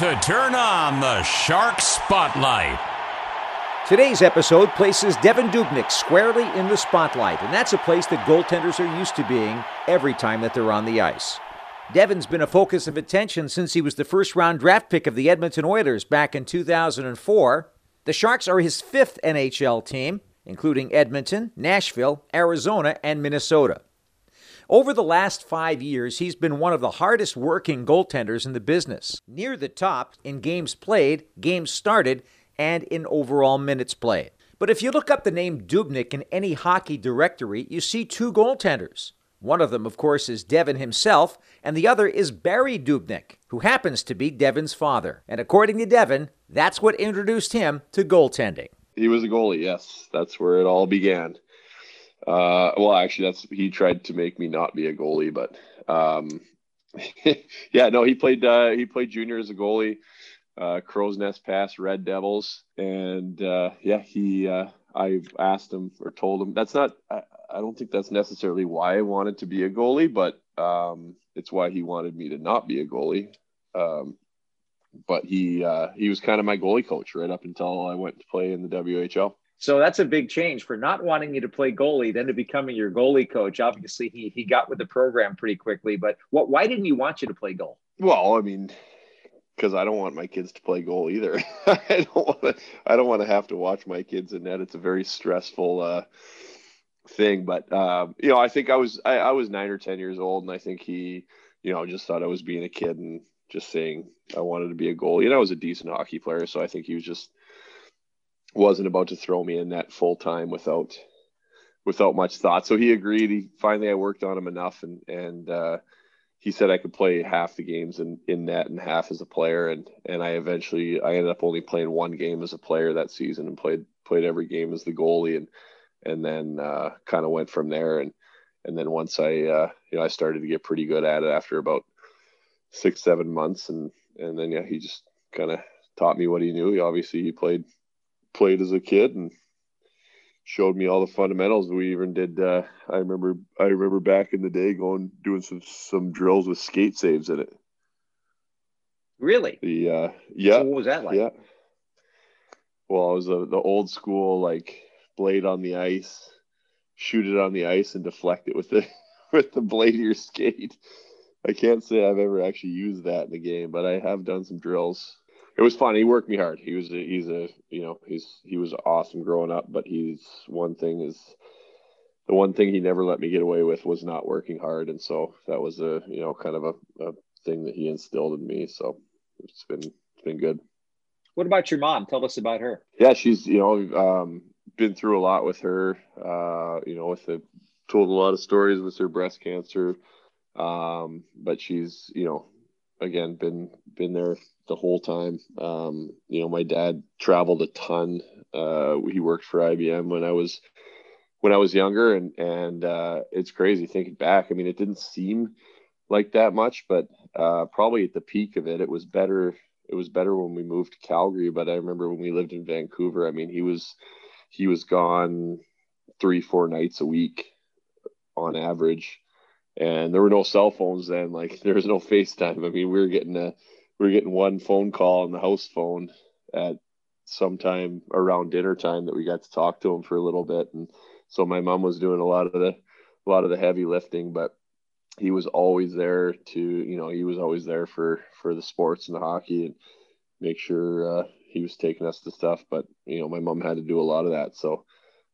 to turn on the Shark Spotlight. Today's episode places Devan Dubnyk squarely in the spotlight, and that's a place that goaltenders are used to being every time that they're on the ice. Devan's been a focus of attention since he was the first round draft pick of the Edmonton Oilers back in 2004. The Sharks are his fifth NHL team, including Edmonton, Nashville, Arizona, and Minnesota. Over the last five years, he's been one of the hardest working goaltenders in the business, near the top in games played, games started, and in overall minutes played. But if you look up the name Dubnyk in any hockey directory, you see two goaltenders. One of them, of course, is Devan himself, and the other is Barry Dubnyk, who happens to be Devan's father. And according to Devan, that's what introduced him to goaltending. He was a goalie, yes. That's where it all began. Uh, well, actually, that's he tried to make me not be a goalie, but um, yeah, no, he played uh, he played junior as a goalie, uh, Crowsnest Pass, Red Devils, and uh, yeah, he uh, I asked him or told him that's not I, I don't think that's necessarily why I wanted to be a goalie, but um, it's why he wanted me to not be a goalie. Um, but he uh, he was kind of my goalie coach right up until I went to play in the WHL. So that's a big change for not wanting you to play goalie, then to becoming your goalie coach. Obviously, he he got with the program pretty quickly. But what? Why didn't he want you to play goal? Well, I mean, because I don't want my kids to play goal either. I don't want to. I don't want to have to watch my kids in net. It's a very stressful uh, thing. But um, you know, I think I was I, I was nine or ten years old, and I think he, you know, just thought I was being a kid and just saying I wanted to be a goalie. And I was a decent hockey player, so I think he was just wasn't about to throw me in net full time without without much thought. So he agreed. He finally I worked on him enough and and uh, he said I could play half the games in, in net and half as a player and and I eventually I ended up only playing one game as a player that season and played played every game as the goalie and and then uh, kind of went from there and and then once I uh, you know I started to get pretty good at it after about six seven months and and then yeah he just kind of taught me what he knew. He obviously he played played as a kid and showed me all the fundamentals. We even did. Uh, I remember. I remember back in the day going doing some some drills with skate saves in it. Really? The uh, yeah. So what was that like? Yeah. Well, it was the the old school like blade on the ice, shoot it on the ice and deflect it with the with the blade of your skate. I can't say I've ever actually used that in the game, but I have done some drills it was fun. He worked me hard. He was a, he's a you know he's he was awesome growing up. But he's one thing is the one thing he never let me get away with was not working hard, and so that was a you know kind of a, a thing that he instilled in me. So it's been it's been good. What about your mom? Tell us about her. Yeah, she's you know um, been through a lot with her. Uh, you know, with the told a lot of stories with her breast cancer. Um, but she's you know again been been there the whole time. Um, you know, my dad traveled a ton. Uh, he worked for IBM when I was when I was younger, and and uh, it's crazy thinking back. I mean, it didn't seem like that much, but uh, probably at the peak of it, it was better. It was better when we moved to Calgary. But I remember when we lived in Vancouver. I mean, he was he was gone three four nights a week on average and there were no cell phones then. Like there was no FaceTime. I mean, we were getting a we were getting one phone call on the house phone at sometime around dinner time that we got to talk to him for a little bit, and so my mom was doing a lot of the a lot of the heavy lifting, but he was always there to you know he was always there for for the sports and the hockey and make sure uh, he was taking us to stuff. But you know, my mom had to do a lot of that, so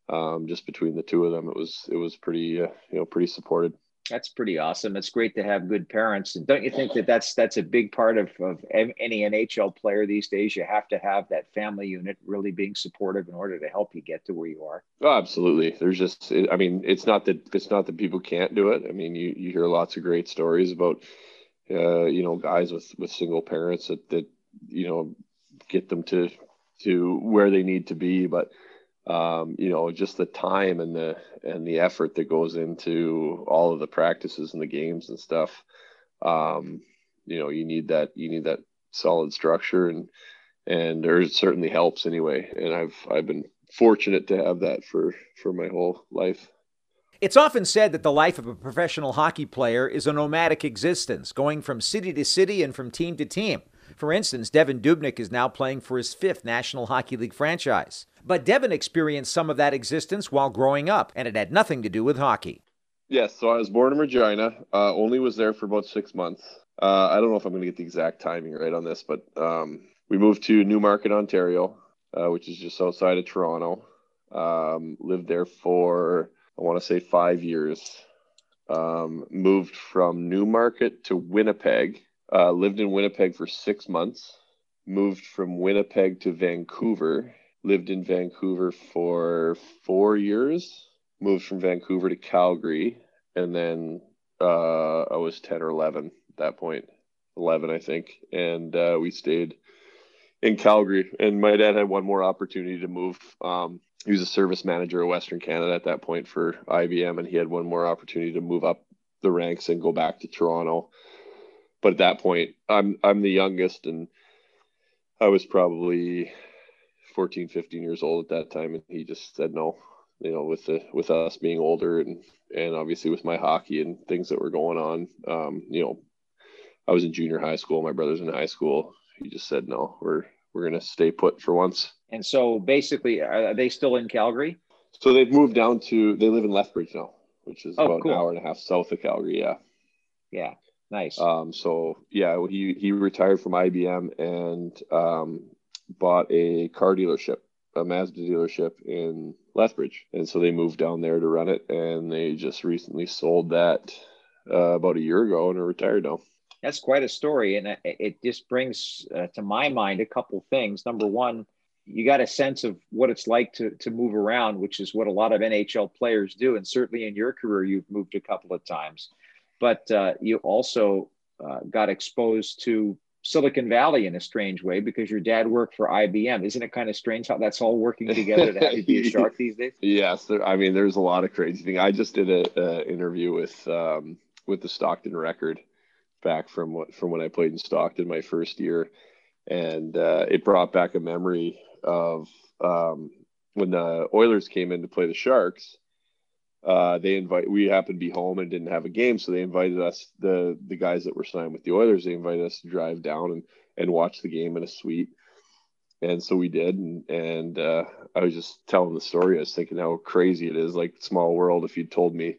um, just between the two of them, it was it was pretty uh, you know pretty supported. That's pretty awesome. It's great to have good parents. And don't you think that that's that's a big part of, of any NHL player these days? You have to have that family unit really being supportive in order to help you get to where you are. Oh, absolutely. There's just, I mean, it's not that it's not that people can't do it. I mean, you you hear lots of great stories about, uh, you know, guys with with single parents that that you know get them to to where they need to be, but um, you know, just the time and the and the effort that goes into all of the practices and the games and stuff. Um, you know, you need that you need that solid structure and and there certainly helps anyway. And I've I've been fortunate to have that for for my whole life. It's often said that the life of a professional hockey player is a nomadic existence, going from city to city and from team to team. For instance, Devan Dubnyk is now playing for his fifth National Hockey League franchise. But Devan experienced some of that existence while growing up, and it had nothing to do with hockey. Yes, so I was born in Regina. Uh, only was there for about six months. Uh, I don't know if I'm going to get the exact timing right on this, but um, we moved to Newmarket, Ontario, uh, which is just outside of Toronto. Um, lived there for I want to say five years. Um, moved from Newmarket to Winnipeg. Uh, lived in Winnipeg for six months. Moved from Winnipeg to Vancouver lived in Vancouver for four years, moved from Vancouver to Calgary, and then uh, I was 10 or 11 at that point, 11, I think. And uh, we stayed in Calgary. And my dad had one more opportunity to move. Um, he was a service manager of Western Canada at that point for IBM, and he had one more opportunity to move up the ranks and go back to Toronto. But at that point, I'm I'm the youngest, and I was probably 14 15 years old at that time and he just said no you know with the with us being older and and obviously with my hockey and things that were going on um you know i was in junior high school my brother's in high school. He just said no we're we're going to stay put for once. And so basically are they still in calgary? So they've moved down to they live in lethbridge now which is oh, about cool. an hour and a half south of calgary yeah. Yeah nice. Um so yeah he he retired from ibm and um bought a car dealership, a Mazda dealership in Lethbridge, and so they moved down there to run it, and they just recently sold that uh, about a year ago and are retired now. That's quite a story, and it just brings uh, to my mind a couple things. Number one, you got a sense of what it's like to to move around, which is what a lot of NHL players do, and certainly in your career, you've moved a couple of times. But uh, you also uh, got exposed to Silicon Valley in a strange way because your dad worked for IBM. Isn't it kind of strange how that's all working together to have you be a shark these days? Yes, there, I mean, there's a lot of crazy things. I just did an interview with um, with the Stockton Record back from what from when I played in Stockton my first year, and uh, it brought back a memory of um, when the Oilers came in to play the Sharks uh, they invite we happened to be home and didn't have a game, so they invited us the the guys that were signed with the Oilers. They invited us to drive down and and watch the game in a suite, and so we did. And and uh, I was just telling the story. I was thinking how crazy it is, like small world. If you'd told me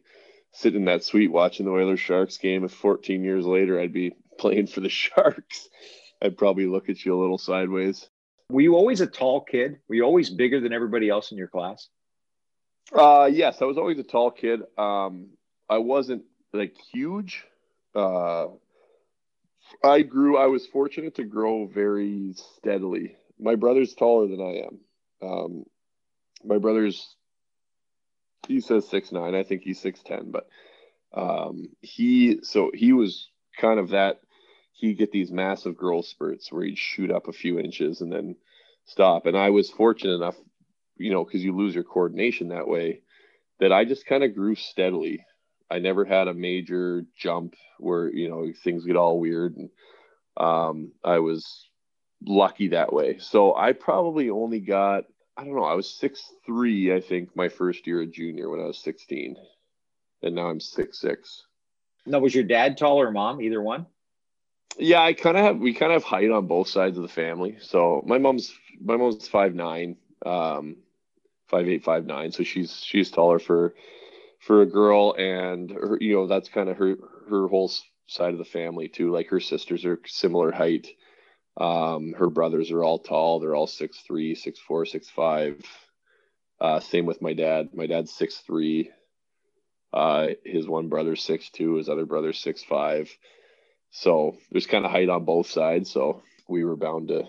sitting in that suite watching the Oilers Sharks game, if 14 years later I'd be playing for the Sharks, I'd probably look at you a little sideways. Were you always a tall kid? Were you always bigger than everybody else in your class? Uh, yes, I was always a tall kid. Um, I wasn't like huge. Uh, I grew. I was fortunate to grow very steadily. My brother's taller than I am. Um, my brother's he says six nine. I think he's six ten, but um, he so he was kind of that. He'd get these massive growth spurts where he'd shoot up a few inches and then stop. And I was fortunate enough you know, because you lose your coordination that way, that I just kind of grew steadily. I never had a major jump where, you know, things get all weird. And um, I was lucky that way. So I probably only got, I don't know, I was six three, I think, my first year of junior when I was 16. And now I'm six six. Now, was your dad tall or mom? Either one? Yeah, I kind of have, we kind of have height on both sides of the family. So my mom's, my mom's five nine. Um, five eight five nine. So she's she's taller for for a girl and her you know that's kind of her her whole side of the family too. Like her sisters are similar height. Um her brothers are all tall. They're all six three six four six five. Uh same with my dad. My dad's six three. Uh, his one brother's six two, his other brother's six five. So there's kind of height on both sides. So we were bound to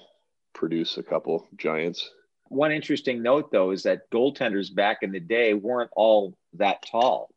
produce a couple giants. One interesting note, though, is that goaltenders back in the day weren't all that tall.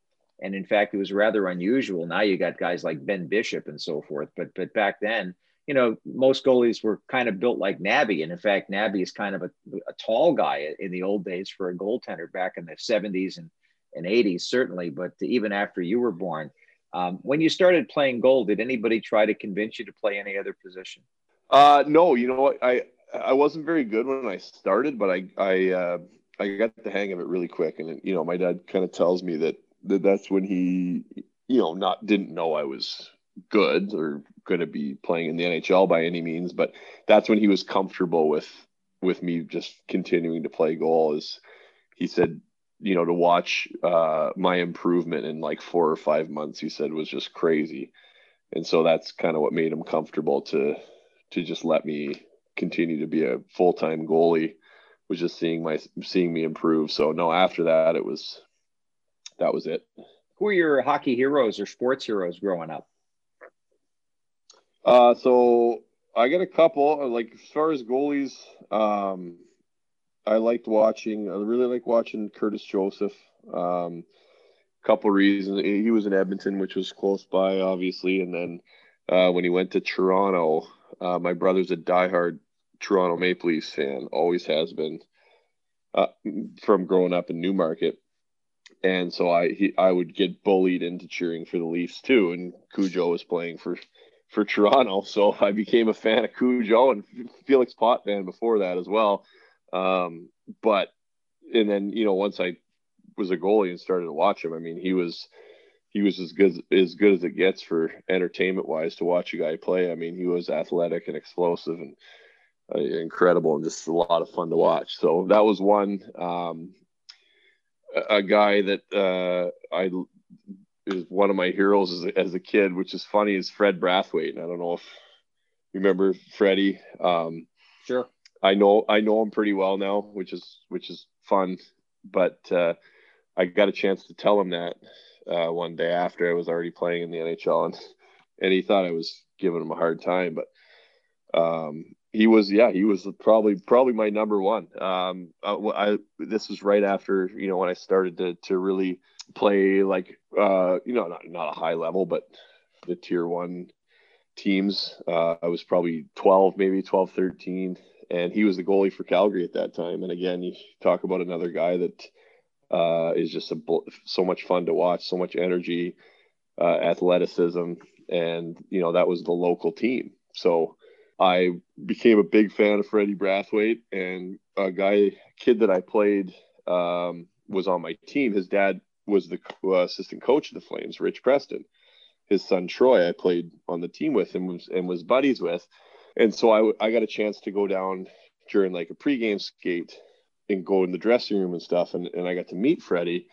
And in fact, it was rather unusual. Now you got guys like Ben Bishop and so forth. But but back then, you know, most goalies were kind of built like Nabby. And in fact, Nabby is kind of a, a tall guy in the old days for a goaltender back in the 70s and, and 80s, certainly. But even after you were born, um, when you started playing goal, did anybody try to convince you to play any other position? Uh, no, you know what? I, I wasn't very good when I started, but I, I, uh, I got the hang of it really quick. And, you know, my dad kind of tells me that, that that's when he, you know, not, didn't know I was good or going to be playing in the NHL by any means, but that's when he was comfortable with with me just continuing to play goal. Is he said, you know, to watch uh, my improvement in like four or five months, he said was just crazy, and so that's kind of what made him comfortable to to just let me continue to be a full time goalie. Was just seeing my seeing me improve. So no, after that it was that was it. Who are your hockey heroes or sports heroes growing up? Uh, so I got a couple. Like as far as goalies, um, I liked watching. I really like watching Curtis Joseph. Um, couple reasons. He was in Edmonton, which was close by, obviously, and then uh, when he went to Toronto, uh, my brother's a diehard Toronto Maple Leafs fan. Always has been. Uh, from growing up in Newmarket, and so I he, I would get bullied into cheering for the Leafs too. And Cujo was playing for for Toronto. So I became a fan of Cujo and Felix Potvin before that as well. Um, but and then you know once I was a goalie and started to watch him, I mean he was he was as good as good as it gets for entertainment wise to watch a guy play. I mean he was athletic and explosive and uh, incredible and just a lot of fun to watch. So that was one. Um, a, a guy that uh, I is one of my heroes as a, as a kid, which is funny, is Fred Brathwaite. And I don't know if you remember Freddie. Um, sure. I know I know him pretty well now, which is which is fun. But uh, I got a chance to tell him that uh, one day after I was already playing in the NHL, and and he thought I was giving him a hard time, but um, he was yeah he was probably probably my number one. Um, I, I this was right after you know when I started to to really play like uh, you know not not a high level, but the tier one teams. Uh, I was probably 12, maybe 12, 13, and he was the goalie for Calgary at that time. And again, you talk about another guy that uh, is just a, so much fun to watch, so much energy, uh, athleticism, and you know that was the local team. So I became a big fan of Freddie Brathwaite, and a guy, kid that I played um, was on my team. His dad was the uh, assistant coach of the Flames, Rich Preston. His son Troy, I played on the team with and was and was buddies with, and so I I got a chance to go down during like a pregame skate and go in the dressing room and stuff, and and I got to meet Freddie,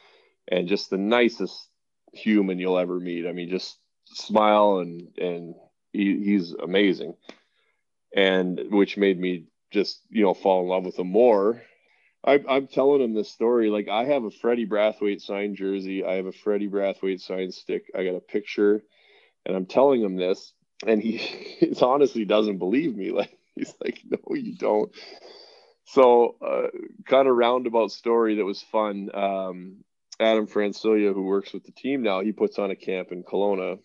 and just the nicest human you'll ever meet. I mean, just smile and and he, he's amazing, and which made me just you know fall in love with him more I, I'm telling him this story. Like I have a Freddie Brathwaite signed jersey. I have a Freddie Brathwaite signed stick. I got a picture, and I'm telling him this, and he, he honestly doesn't believe me. Like he's like, no, you don't. So, uh, kind of roundabout story that was fun. Um, Adam Francilia, who works with the team now, he puts on a camp in Kelowna,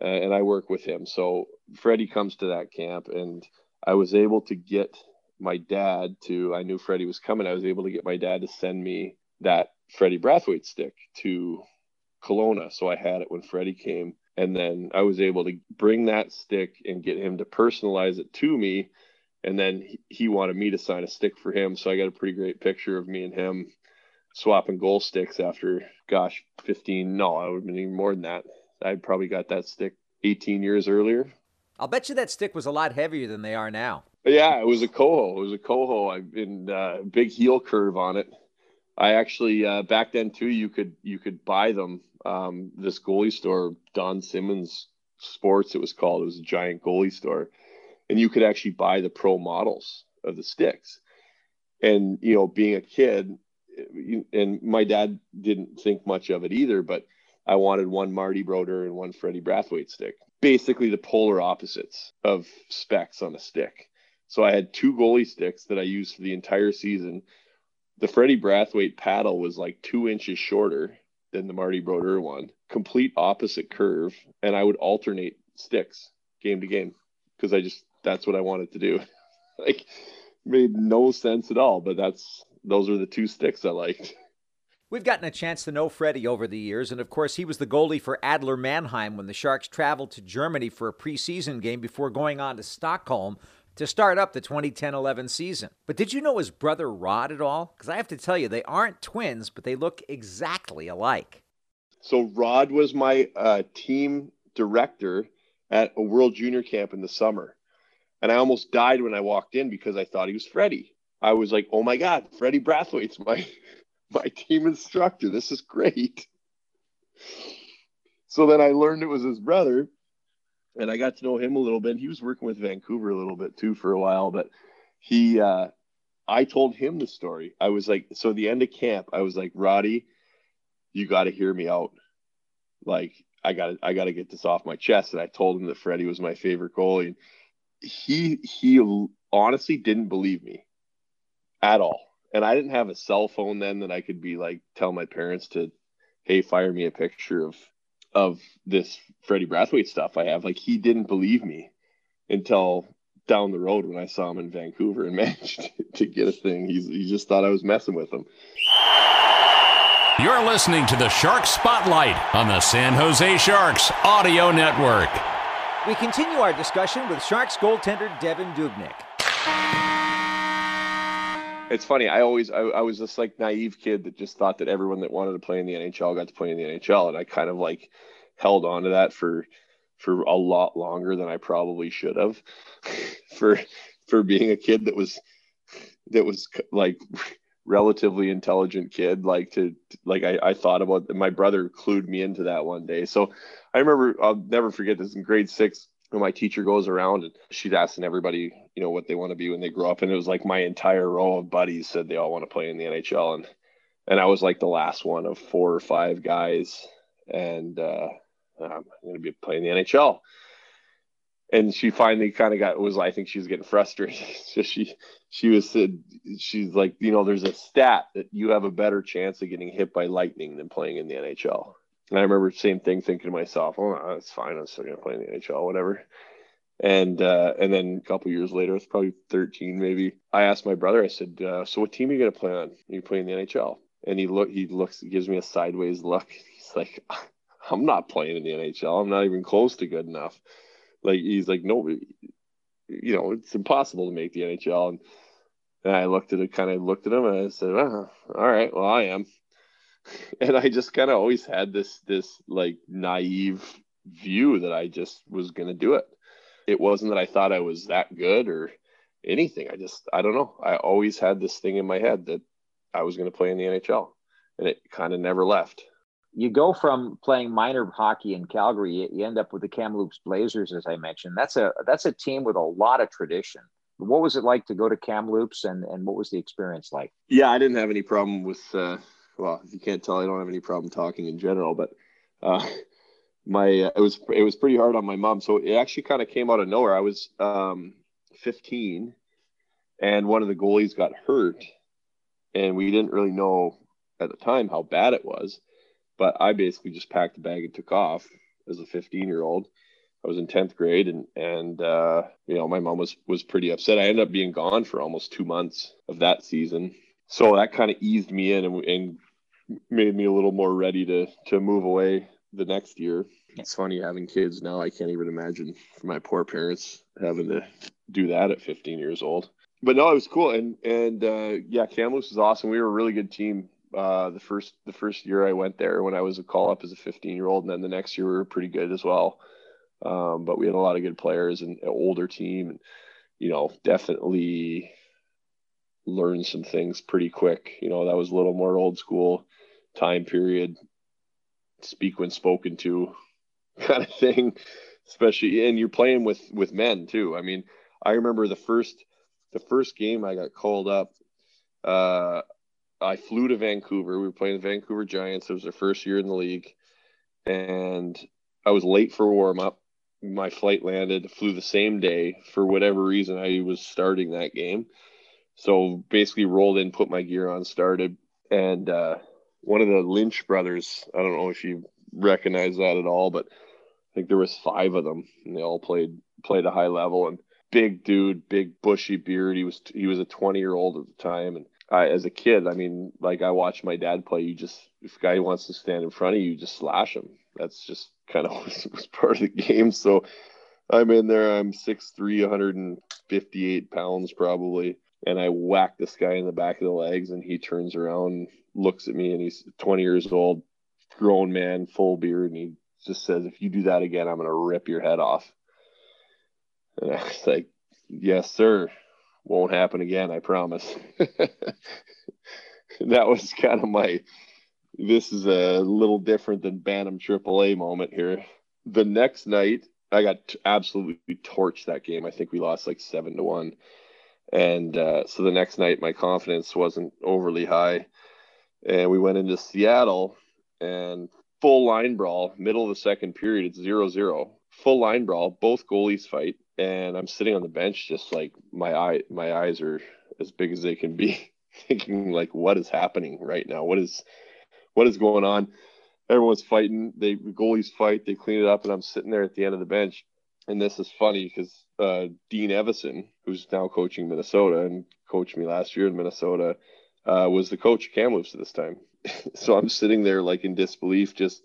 uh, and I work with him. So Freddie comes to that camp, and I was able to get my dad to I knew Freddie was coming. I was able to get my dad to send me that Freddie Brathwaite stick to Kelowna. So I had it when Freddie came. And then I was able to bring that stick and get him to personalize it to me. And then he, he wanted me to sign a stick for him. So I got a pretty great picture of me and him swapping goal sticks after, gosh, 15. No, I would have been even more than that. I probably got that stick 18 years earlier. I'll bet you that stick was a lot heavier than they are now. Yeah, it was a Koho. It was a Koho. I've been uh, big heel curve on it. I actually uh, back then too. You could you could buy them. Um, this goalie store, Don Simmons Sports, it was called. It was a giant goalie store, and you could actually buy the pro models of the sticks. And you know, being a kid, and my dad didn't think much of it either, but I wanted one Marty Brodeur and one Freddie Brathwaite stick. Basically, the polar opposites of specs on a stick. So I had two goalie sticks that I used for the entire season. The Freddie Brathwaite paddle was like two inches shorter than the Marty Brodeur one, complete opposite curve, and I would alternate sticks game to game because I just that's what I wanted to do. like made no sense at all, but that's those are the two sticks I liked. We've gotten a chance to know Freddie over the years, and of course, he was the goalie for Adler Mannheim when the Sharks traveled to Germany for a preseason game before going on to Stockholm to start up the 2010 11 season. But did you know his brother Rod at all? Because I have to tell you, they aren't twins, but they look exactly alike. So, Rod was my uh, team director at a World Junior Camp in the summer. And I almost died when I walked in because I thought he was Freddie. I was like, oh my God, Freddie Brathwaite's my my team instructor. This is great. So then I learned it was his brother, and I got to know him a little bit. He was working with Vancouver a little bit too for a while, but he uh I told him the story. I was like, so the end of camp, I was like, Roddy, you got to hear me out. Like, I got to, I got to get this off my chest. And I told him that Freddie was my favorite goalie. And he, he honestly didn't believe me at all and I didn't have a cell phone then that I could be like tell my parents to, hey, fire me a picture of of this Freddie Brathwaite stuff I have. Like he didn't believe me until down the road when I saw him in Vancouver and managed to get a thing. He's he just thought I was messing with him. You're listening to the Shark Spotlight on the San Jose Sharks Audio Network. We continue our discussion with Sharks goaltender Devan Dubnyk it's funny. I always I, I, was this like naive kid that just thought that everyone that wanted to play in the NHL got to play in the NHL, and I kind of like held on to that for for a lot longer than I probably should have for for being a kid that was that was like relatively intelligent kid like to like I, I thought about my brother clued me into that one day so i remember i'll never forget this in grade six when my teacher goes around and she's asking everybody, you know, what they want to be when they grow up. And it was like my entire row of buddies said they all want to play in the NHL. And and I was like the last one of four or five guys. And uh, I'm to be playing the NHL. And she finally kind of got it was I think she was getting frustrated. so she she was said she's like you know there's a stat that you have a better chance of getting hit by lightning than playing in the NHL. And I remember same thing thinking to myself, oh, that's fine. I'm still going to play in the NHL, whatever. And uh, and then a couple years later, it's probably 13 maybe. I asked my brother. I said, uh, "So what team are you going to play on? Are you playing in the NHL?" And he look, he looks, gives me a sideways look. He's like, "I'm not playing in the NHL. I'm not even close to good enough." Like he's like, "No, you know, it's impossible to make the NHL." And, and I looked at it, kind of looked at him, and I said, "All right, well, I am." and I just kind of always had this this like naive view that I just was going to do it. It wasn't that I thought I was that good or anything. I just I don't know. I always had this thing in my head that I was going to play in the NHL, and it kind of never left. You go from playing minor hockey in Calgary, you end up with the Kamloops Blazers, as I mentioned. That's a that's a team with a lot of tradition. What was it like to go to Kamloops, and and what was the experience like? Yeah, I didn't have any problem with. Uh, well, you can't tell, I don't have any problem talking in general, but uh, my uh, it was it was pretty hard on my mom. So it actually kind of came out of nowhere. I was um, 15, and one of the goalies got hurt, and we didn't really know at the time how bad it was. But I basically just packed a bag and took off as a 15 year old. I was in 10th grade and, and, uh, you know, my mom was, was pretty upset. I ended up being gone for almost two months of that season. So that kind of eased me in and, and made me a little more ready to to move away the next year. It's funny having kids now. I can't even imagine for my poor parents having to do that at 15 years old. But no, it was cool, and and uh, yeah, Kamloops was awesome. We were a really good team. Uh, the first the first year I went there when I was a call up as a 15 year old, and then the next year we were pretty good as well. Um, but we had a lot of good players and an older team, and you know, definitely learned some things pretty quick. You know, that was a little more old school time period, speak when spoken to kind of thing, especially and you're playing with with men too. I mean, I remember the first the first game I got called up. Uh, I flew to Vancouver. We were playing the Vancouver Giants. It was their first year in the league, and I was late for warm up. My flight landed, flew the same day. For whatever reason, I was starting that game. So basically, rolled in, put my gear on, started, and uh, one of the Lynch brothers. I don't know if you recognize that at all, but I think there was five of them, and they all played played a high level. And big dude, big bushy beard. He was he was a twenty year old at the time, and I, as a kid, I mean, like I watched my dad play. You just if a guy wants to stand in front of you, you just slash him. That's just kind of was, was part of the game. So I'm in there. I'm 6'3", 158 pounds probably, and I whack this guy in the back of the legs, and he turns around, looks at me, and he's 20 years old, grown man, full beard, and he just says, "If you do that again, I'm gonna rip your head off." And I was like, "Yes, sir." Won't happen again, I promise. that was kind of my this is a little different than Bantam AAA moment here. The next night, I got absolutely torched that game. I think we lost like seven to one. And uh, so the next night, my confidence wasn't overly high. And we went into Seattle and full line brawl, middle of the second period, it's zero zero. Full line brawl, both goalies fight. And I'm sitting on the bench, just like my eye, my eyes are as big as they can be, thinking like, what is happening right now? What is what is going on? Everyone's fighting. They the goalies fight. They clean it up, and I'm sitting there at the end of the bench. And this is funny because uh, Dean Evason, who's now coaching Minnesota and coached me last year in Minnesota, uh, was the coach of Kamloops at this time. so I'm sitting there like in disbelief, just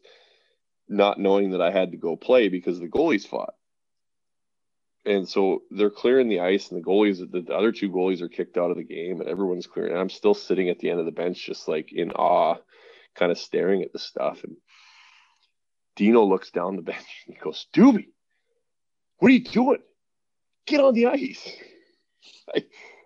not knowing that I had to go play because the goalies fought. And so they're clearing the ice, and the goalies, the other two goalies are kicked out of the game, and everyone's clearing. And I'm still sitting at the end of the bench, just like in awe kind of staring at the stuff. And Dino looks down the bench and he goes, Doobie, what are you doing? Get on the ice. I,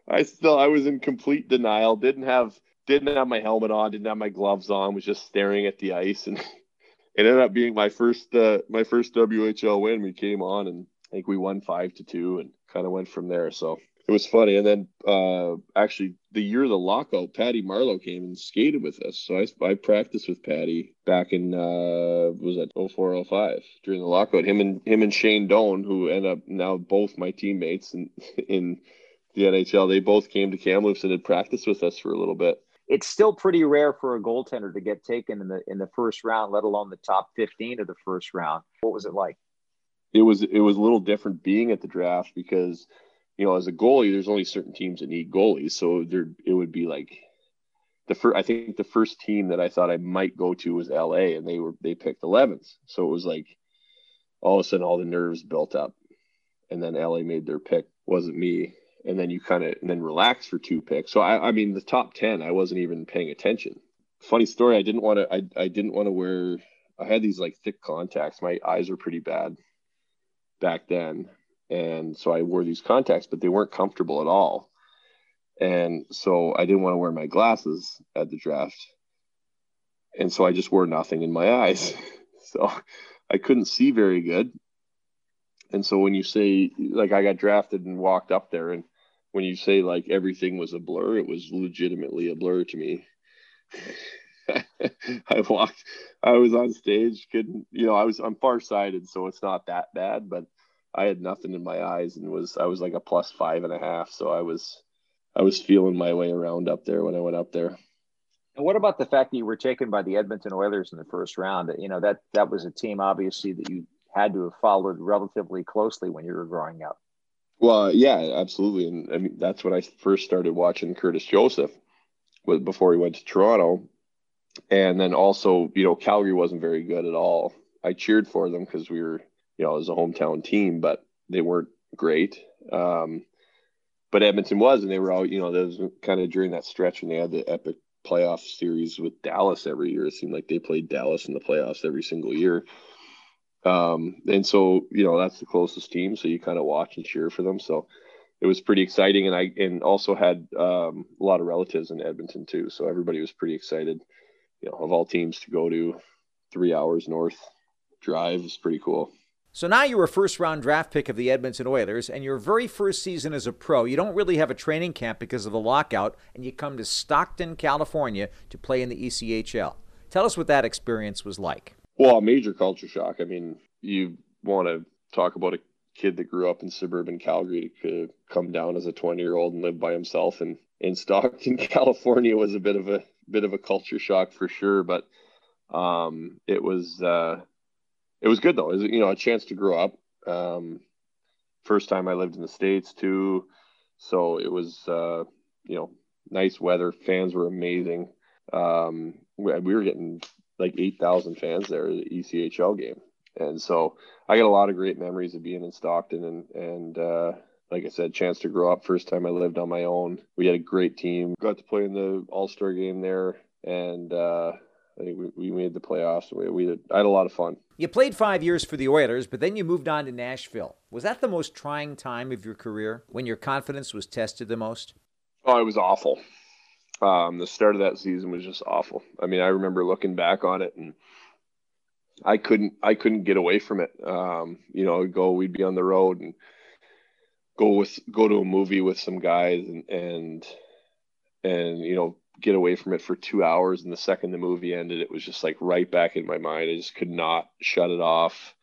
I still I was in complete denial. Didn't have didn't have my helmet on. Didn't have my gloves on. Was just staring at the ice, and it ended up being my first uh, my first WHL win. We came on, and I think we won five to two, and kind of went from there. So it was funny. And then uh, actually, the year of the lockout, Patty Marleau came and skated with us. So I, I practiced with Patty back in uh, was that 0405 during the lockout. Him and him and Shane Doan, who end up now both my teammates in in the NHL, they both came to Kamloops and had practiced with us for a little bit. It's still pretty rare for a goaltender to get taken in the in the first round, let alone the top 15 of the first round. What was it like? It was it was a little different being at the draft because you know, as a goalie, there's only certain teams that need goalies. So there, it would be like the first. I think the first team that I thought I might go to was LA, and they were they picked 11th. So it was like all of a sudden all the nerves built up, and then LA made their pick. Wasn't me. And then you kind of and then relax for two picks. So I, I mean, the top ten, I wasn't even paying attention. Funny story. I didn't want to. I I didn't want to wear. I had these like thick contacts. My eyes were pretty bad back then and so I wore these contacts, but they weren't comfortable at all. And so I didn't want to wear my glasses at the draft. And so I just wore nothing in my eyes. so I couldn't see very good. And so when you say, like, I got drafted and walked up there, and when you say, like, everything was a blur, it was legitimately a blur to me. I walked, I was on stage, couldn't, you know, I was, I'm farsighted, so it's not that bad, but I had nothing in my eyes and was I was like a plus five and a half. So I was I was feeling my way around up there when I went up there. And what about the fact that you were taken by the Edmonton Oilers in the first round? You know that that was a team obviously that you had to have followed relatively closely when you were growing up. Well, yeah, absolutely, and I mean that's when I first started watching Curtis Joseph, before he went to Toronto, and then also you know Calgary wasn't very good at all. I cheered for them because we were you know, as a hometown team, but they weren't great. Um, but Edmonton was, and they were all, you know, that was kind of during that stretch when they had the epic playoff series with Dallas every year. It seemed like they played Dallas in the playoffs every single year. Um, and so, you know, that's the closest team. So you kind of watch and cheer for them. So it was pretty exciting. And I, and also had um, a lot of relatives in Edmonton too. So everybody was pretty excited, you know, of all teams to go to three hours north drive is pretty cool. So now you're a first round draft pick of the Edmonton Oilers, and your very first season as a pro. You don't really have a training camp because of the lockout, and you come to Stockton, California to play in the ECHL. Tell us what that experience was like. Well, a major culture shock. I mean, you want to talk about a kid that grew up in suburban Calgary to come down as a 20 year old and live by himself and in Stockton, California was a bit of a bit of a culture shock for sure, but um, it was uh, it was good though. It was you know a chance to grow up. Um, first time I lived in the states too, so it was uh, you know nice weather. Fans were amazing. Um, we, we were getting like eight thousand fans there at the ECHL game, and so I got a lot of great memories of being in Stockton and and uh, like I said, chance to grow up. First time I lived on my own. We had a great team. Got to play in the All Star game there, and uh, I think we, we made the playoffs. We, we had, I had a lot of fun. You played five years for the Oilers, but then you moved on to Nashville. Was that the most trying time of your career when your confidence was tested the most? Oh, it was awful. Um, the start of that season was just awful. I mean, I remember looking back on it and I couldn't, I couldn't get away from it. Um, you know, go, we'd be on the road and go with, go to a movie with some guys and, and, and, you know, get away from it for two hours. And the second the movie ended, it was just like right back in my mind. I just could not shut it off.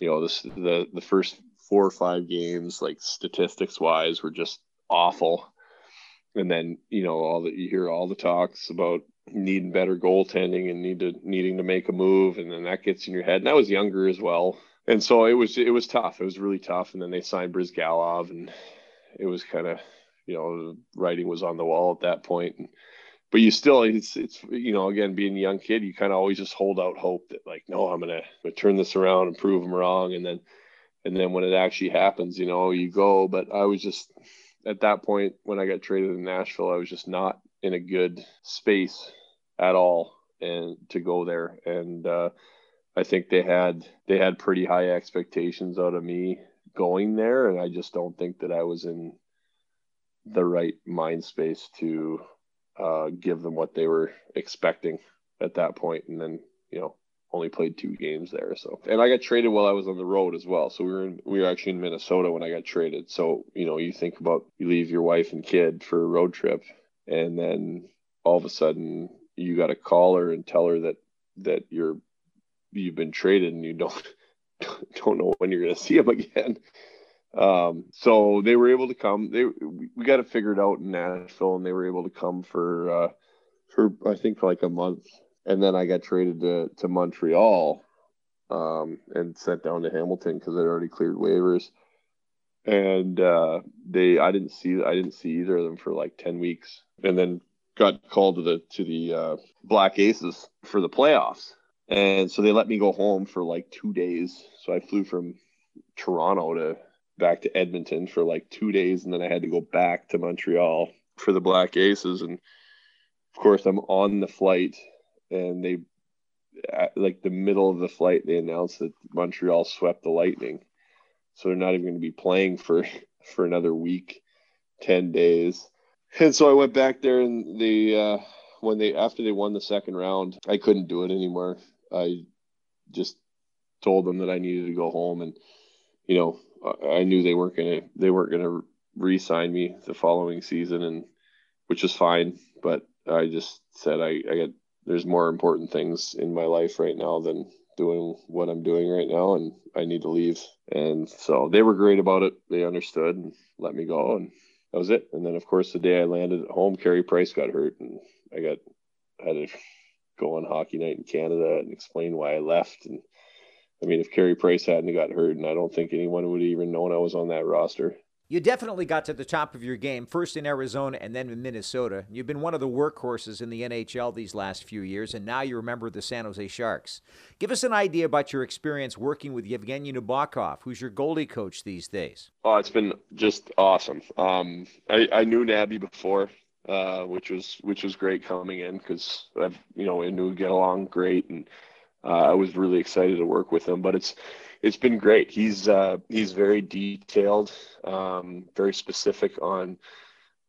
You know, this the the first four or five games, like statistics wise, were just awful. And then you know all that you hear all the talks about needing better goaltending and need to needing to make a move, and then that gets in your head. And I was younger as well, and so it was it was tough. It was really tough. And then they signed Bryzgalov, and it was kind of you know writing was on the wall at that point. And but you still it's it's you know again being a young kid you kind of always just hold out hope that like no i'm gonna, gonna turn this around and prove them wrong. And then and then when it actually happens you know you go. But i was just at that point when i got traded in nashville i was just not in a good space at all and to go there. And uh, i think they had they had pretty high expectations out of me going there. And i just don't think that i was in the right mind space to uh, give them what they were expecting at that point, and then you know only played two games there. So and I got traded while I was on the road as well. So we were in, we were actually in Minnesota when I got traded. So you know you think about you leave your wife and kid for a road trip, and then all of a sudden you got to call her and tell her that that you're you've been traded and you don't don't know when you're going to see him again. Um, so they were able to come. They we got it figured out in Nashville, and they were able to come for uh, for I think for like a month, and then I got traded to to Montreal, um, and sent down to Hamilton because I'd already cleared waivers, and uh, they I didn't see I didn't see either of them for like ten weeks, and then got called to the to the uh, Black Aces for the playoffs, and so they let me go home for like two days. So I flew from Toronto to back to Edmonton for like two days, and then I had to go back to Montreal for the Black Aces. And of course, I'm on the flight, and they, like the middle of the flight, they announced that Montreal swept the Lightning, so they're not even going to be playing for for another week, ten days. And so I went back there, and they uh, when they after they won the second round, I couldn't do it anymore. I just told them that I needed to go home, and you know I knew they weren't gonna they weren't gonna re-sign me the following season, and which was fine. But I just said I, I got there's more important things in my life right now than doing what I'm doing right now, and I need to leave. And so they were great about it. They understood and let me go, and that was it. And then of course the day I landed at home, Carey Price got hurt, and I got had to go on hockey night in Canada and explain why I left and I mean, if Carey Price hadn't got hurt, and I don't think anyone would even known I was on that roster. You definitely got to the top of your game, first in Arizona and then in Minnesota. You've been one of the workhorses in the NHL these last few years, and now you remember the San Jose Sharks. Give us an idea about your experience working with Yevgeny Nabokov, who's your goalie coach these days. Oh, it's been just awesome. Um, I, I knew Nabby before, uh, which was which was great coming in because I, you know, we knew get along great and uh, I was really excited to work with him. But it's it's been great. He's uh, he's very detailed, um, very specific on,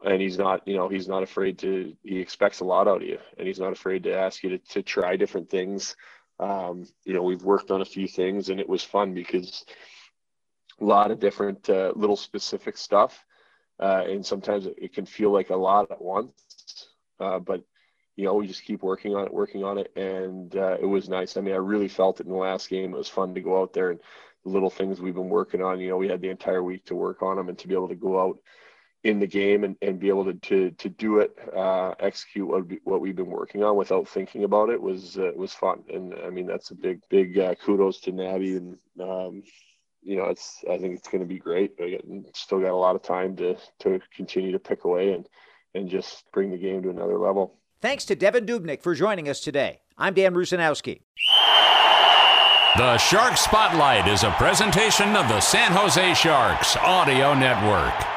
and he's not you know he's not afraid to. He expects a lot out of you, and he's not afraid to ask you to, to try different things. Um, you know, we've worked on a few things, and it was fun because a lot of different uh, little specific stuff, uh, and sometimes it, can feel like a lot at once. Uh, but you know, we just keep working on it, working on it, and uh, it was nice. I mean, I really felt it in the last game. It was fun to go out there and the little things we've been working on. You know, we had the entire week to work on them, and to be able to go out in the game and, and be able to to, to do it, uh, execute what, what we've been working on without thinking about it was uh, was fun. And I mean, that's a big big uh, kudos to Nabby, and um, you know, it's I think it's going to be great. I got, still got a lot of time to to continue to pick away and and just bring the game to another level. Thanks to Devan Dubnyk for joining us today. I'm Dan Rusanowsky. The Shark Spotlight is a presentation of the San Jose Sharks Audio Network.